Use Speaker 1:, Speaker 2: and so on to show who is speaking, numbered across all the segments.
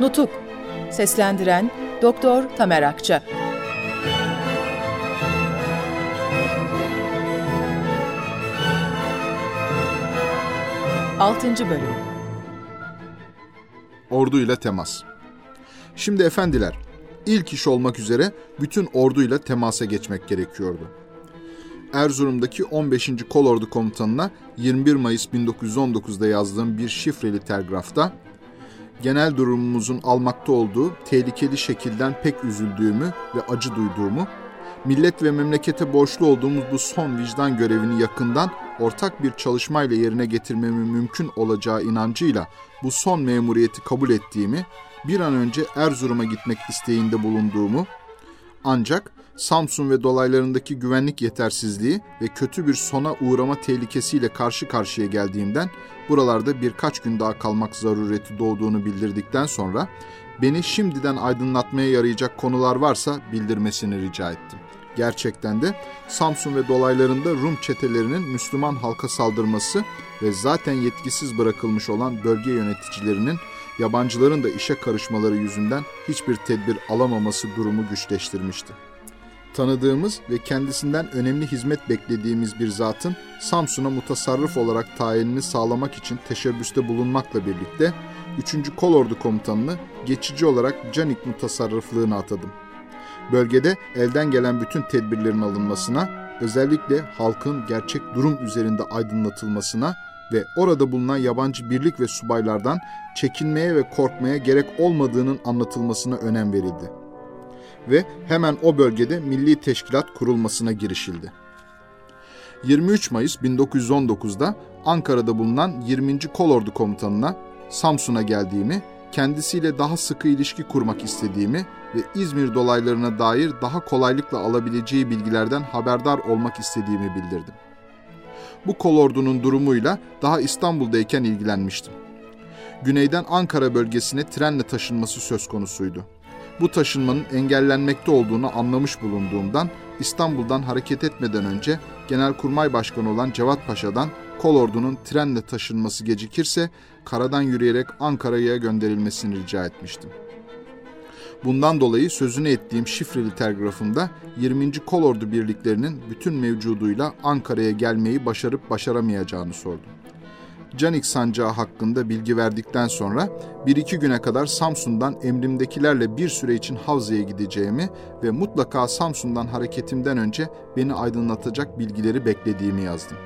Speaker 1: Nutuk Seslendiren Doktor Tamer Akça Altıncı Bölüm
Speaker 2: Orduyla temas Şimdi efendiler, ilk iş olmak üzere bütün orduyla temasa geçmek gerekiyordu. Erzurum'daki 15. Kolordu Komutanı'na 21 Mayıs 1919'da yazdığım bir şifreli telgrafta genel durumumuzun almakta olduğu tehlikeli şekilden pek üzüldüğümü ve acı duyduğumu, millet ve memlekete borçlu olduğumuz bu son vicdan görevini yakından ortak bir çalışmayla yerine getirmemin mümkün olacağı inancıyla bu son memuriyeti kabul ettiğimi, bir an önce Erzurum'a gitmek isteğinde bulunduğumu, ancak Samsun ve dolaylarındaki güvenlik yetersizliği ve kötü bir sona uğrama tehlikesiyle karşı karşıya geldiğimden buralarda birkaç gün daha kalmak zarureti doğduğunu bildirdikten sonra beni şimdiden aydınlatmaya yarayacak konular varsa bildirmesini rica ettim. Gerçekten de Samsun ve dolaylarında Rum çetelerinin Müslüman halka saldırması ve zaten yetkisiz bırakılmış olan bölge yöneticilerinin yabancıların da işe karışmaları yüzünden hiçbir tedbir alamaması durumu güçleştirmişti tanıdığımız ve kendisinden önemli hizmet beklediğimiz bir zatın Samsun'a mutasarrıf olarak tayinini sağlamak için teşebbüste bulunmakla birlikte 3. Kolordu Komutanını geçici olarak Canik mutasarrıflığına atadım. Bölgede elden gelen bütün tedbirlerin alınmasına, özellikle halkın gerçek durum üzerinde aydınlatılmasına ve orada bulunan yabancı birlik ve subaylardan çekinmeye ve korkmaya gerek olmadığının anlatılmasına önem verildi ve hemen o bölgede milli teşkilat kurulmasına girişildi. 23 Mayıs 1919'da Ankara'da bulunan 20. Kolordu Komutanı'na Samsun'a geldiğimi, kendisiyle daha sıkı ilişki kurmak istediğimi ve İzmir dolaylarına dair daha kolaylıkla alabileceği bilgilerden haberdar olmak istediğimi bildirdim. Bu kolordunun durumuyla daha İstanbul'dayken ilgilenmiştim. Güneyden Ankara bölgesine trenle taşınması söz konusuydu bu taşınmanın engellenmekte olduğunu anlamış bulunduğumdan İstanbul'dan hareket etmeden önce Genelkurmay Başkanı olan Cevat Paşa'dan kolordunun trenle taşınması gecikirse karadan yürüyerek Ankara'ya gönderilmesini rica etmiştim. Bundan dolayı sözünü ettiğim şifreli telgrafımda 20. Kolordu birliklerinin bütün mevcuduyla Ankara'ya gelmeyi başarıp başaramayacağını sordum. Canik sancağı hakkında bilgi verdikten sonra bir iki güne kadar Samsun'dan emrimdekilerle bir süre için Havza'ya gideceğimi ve mutlaka Samsun'dan hareketimden önce beni aydınlatacak bilgileri beklediğimi yazdım.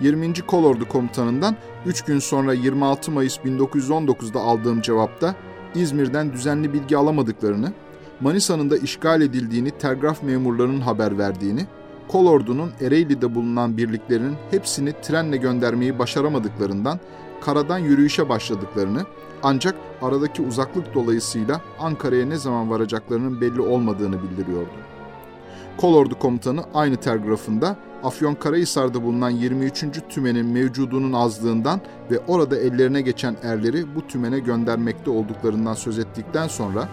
Speaker 2: 20. Kolordu komutanından 3 gün sonra 26 Mayıs 1919'da aldığım cevapta İzmir'den düzenli bilgi alamadıklarını, Manisa'nın da işgal edildiğini telgraf memurlarının haber verdiğini Kolordu'nun Ereğli'de bulunan birliklerinin hepsini trenle göndermeyi başaramadıklarından karadan yürüyüşe başladıklarını ancak aradaki uzaklık dolayısıyla Ankara'ya ne zaman varacaklarının belli olmadığını bildiriyordu. Kolordu komutanı aynı telgrafında Afyonkarahisar'da bulunan 23. tümenin mevcudunun azlığından ve orada ellerine geçen erleri bu tümene göndermekte olduklarından söz ettikten sonra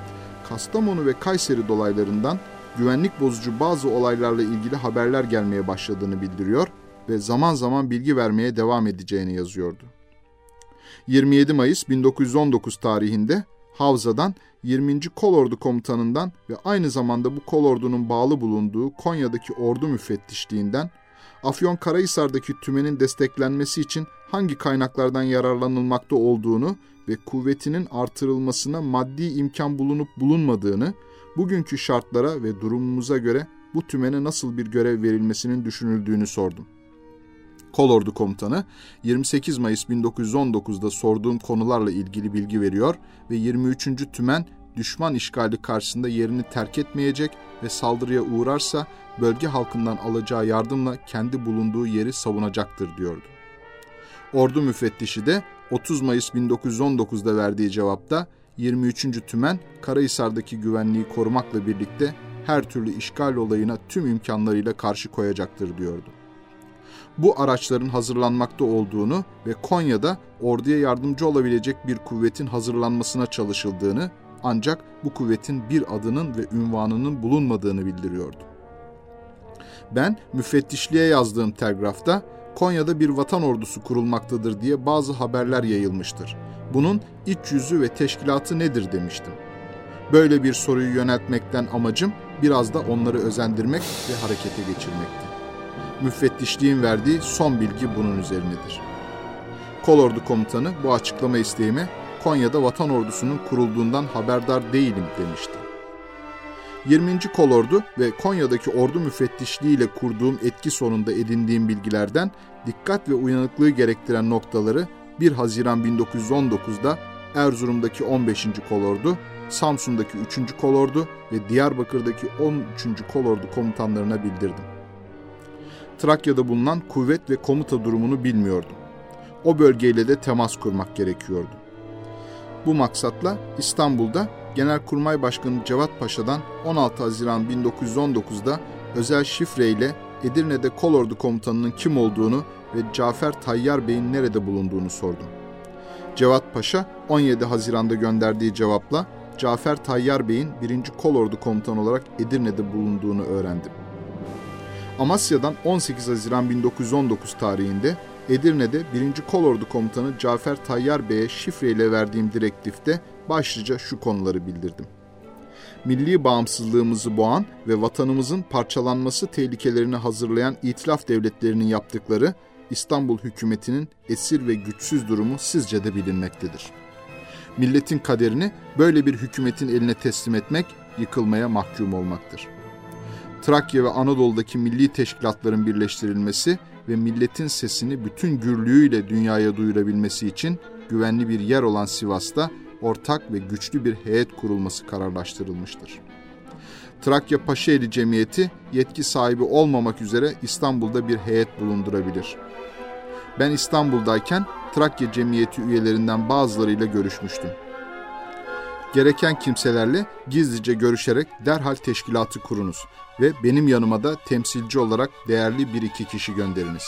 Speaker 2: Kastamonu ve Kayseri dolaylarından güvenlik bozucu bazı olaylarla ilgili haberler gelmeye başladığını bildiriyor ve zaman zaman bilgi vermeye devam edeceğini yazıyordu. 27 Mayıs 1919 tarihinde Havza'dan 20. Kolordu Komutanından ve aynı zamanda bu kolordunun bağlı bulunduğu Konya'daki ordu müfettişliğinden Afyon Karahisar'daki tümenin desteklenmesi için hangi kaynaklardan yararlanılmakta olduğunu ve kuvvetinin artırılmasına maddi imkan bulunup bulunmadığını bugünkü şartlara ve durumumuza göre bu tümene nasıl bir görev verilmesinin düşünüldüğünü sordum. Kolordu komutanı 28 Mayıs 1919'da sorduğum konularla ilgili bilgi veriyor ve 23. tümen düşman işgali karşısında yerini terk etmeyecek ve saldırıya uğrarsa bölge halkından alacağı yardımla kendi bulunduğu yeri savunacaktır diyordu. Ordu müfettişi de 30 Mayıs 1919'da verdiği cevapta 23. Tümen, Karahisar'daki güvenliği korumakla birlikte her türlü işgal olayına tüm imkanlarıyla karşı koyacaktır diyordu. Bu araçların hazırlanmakta olduğunu ve Konya'da orduya yardımcı olabilecek bir kuvvetin hazırlanmasına çalışıldığını ancak bu kuvvetin bir adının ve ünvanının bulunmadığını bildiriyordu. Ben müfettişliğe yazdığım telgrafta Konya'da bir vatan ordusu kurulmaktadır diye bazı haberler yayılmıştır. Bunun iç yüzü ve teşkilatı nedir demiştim. Böyle bir soruyu yöneltmekten amacım biraz da onları özendirmek ve harekete geçirmekti. Müfettişliğin verdiği son bilgi bunun üzerinedir. Kolordu komutanı bu açıklama isteğime Konya'da vatan ordusunun kurulduğundan haberdar değilim demişti. 20. Kolordu ve Konya'daki ordu müfettişliği ile kurduğum etki sonunda edindiğim bilgilerden dikkat ve uyanıklığı gerektiren noktaları 1 Haziran 1919'da Erzurum'daki 15. Kolordu, Samsun'daki 3. Kolordu ve Diyarbakır'daki 13. Kolordu komutanlarına bildirdim. Trakya'da bulunan kuvvet ve komuta durumunu bilmiyordum. O bölgeyle de temas kurmak gerekiyordu. Bu maksatla İstanbul'da Genelkurmay Başkanı Cevat Paşa'dan 16 Haziran 1919'da özel şifreyle Edirne'de Kolordu Komutanı'nın kim olduğunu ve Cafer Tayyar Bey'in nerede bulunduğunu sordum. Cevat Paşa 17 Haziran'da gönderdiği cevapla Cafer Tayyar Bey'in 1. Kolordu Komutanı olarak Edirne'de bulunduğunu öğrendim. Amasya'dan 18 Haziran 1919 tarihinde Edirne'de 1. Kolordu Komutanı Cafer Tayyar Bey'e şifreyle verdiğim direktifte başlıca şu konuları bildirdim. Milli bağımsızlığımızı boğan ve vatanımızın parçalanması tehlikelerini hazırlayan itilaf devletlerinin yaptıkları İstanbul hükümetinin esir ve güçsüz durumu sizce de bilinmektedir. Milletin kaderini böyle bir hükümetin eline teslim etmek yıkılmaya mahkum olmaktır. Trakya ve Anadolu'daki milli teşkilatların birleştirilmesi ve milletin sesini bütün gürlüğüyle dünyaya duyurabilmesi için güvenli bir yer olan Sivas'ta ortak ve güçlü bir heyet kurulması kararlaştırılmıştır. Trakya Paşaeli Cemiyeti yetki sahibi olmamak üzere İstanbul'da bir heyet bulundurabilir. Ben İstanbul'dayken Trakya Cemiyeti üyelerinden bazılarıyla görüşmüştüm. Gereken kimselerle gizlice görüşerek derhal teşkilatı kurunuz ve benim yanıma da temsilci olarak değerli bir iki kişi gönderiniz.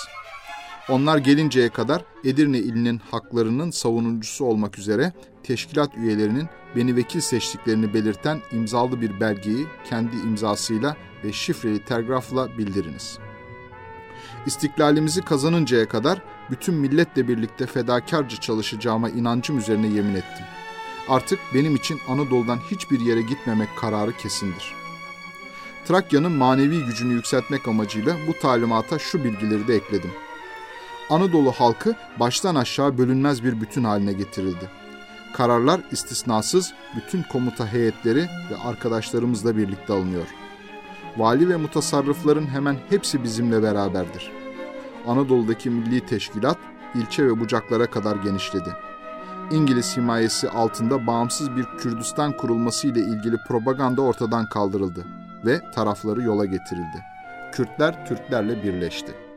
Speaker 2: Onlar gelinceye kadar Edirne ilinin haklarının savunucusu olmak üzere teşkilat üyelerinin beni vekil seçtiklerini belirten imzalı bir belgeyi kendi imzasıyla ve şifreli telgrafla bildiriniz. İstiklalimizi kazanıncaya kadar bütün milletle birlikte fedakarca çalışacağıma inancım üzerine yemin ettim. Artık benim için Anadolu'dan hiçbir yere gitmemek kararı kesindir. Trakya'nın manevi gücünü yükseltmek amacıyla bu talimata şu bilgileri de ekledim. Anadolu halkı baştan aşağı bölünmez bir bütün haline getirildi. Kararlar istisnasız bütün komuta heyetleri ve arkadaşlarımızla birlikte alınıyor. Vali ve mutasarrıfların hemen hepsi bizimle beraberdir. Anadolu'daki milli teşkilat ilçe ve bucaklara kadar genişledi. İngiliz himayesi altında bağımsız bir Kürdistan kurulması ile ilgili propaganda ortadan kaldırıldı ve tarafları yola getirildi. Kürtler Türklerle birleşti.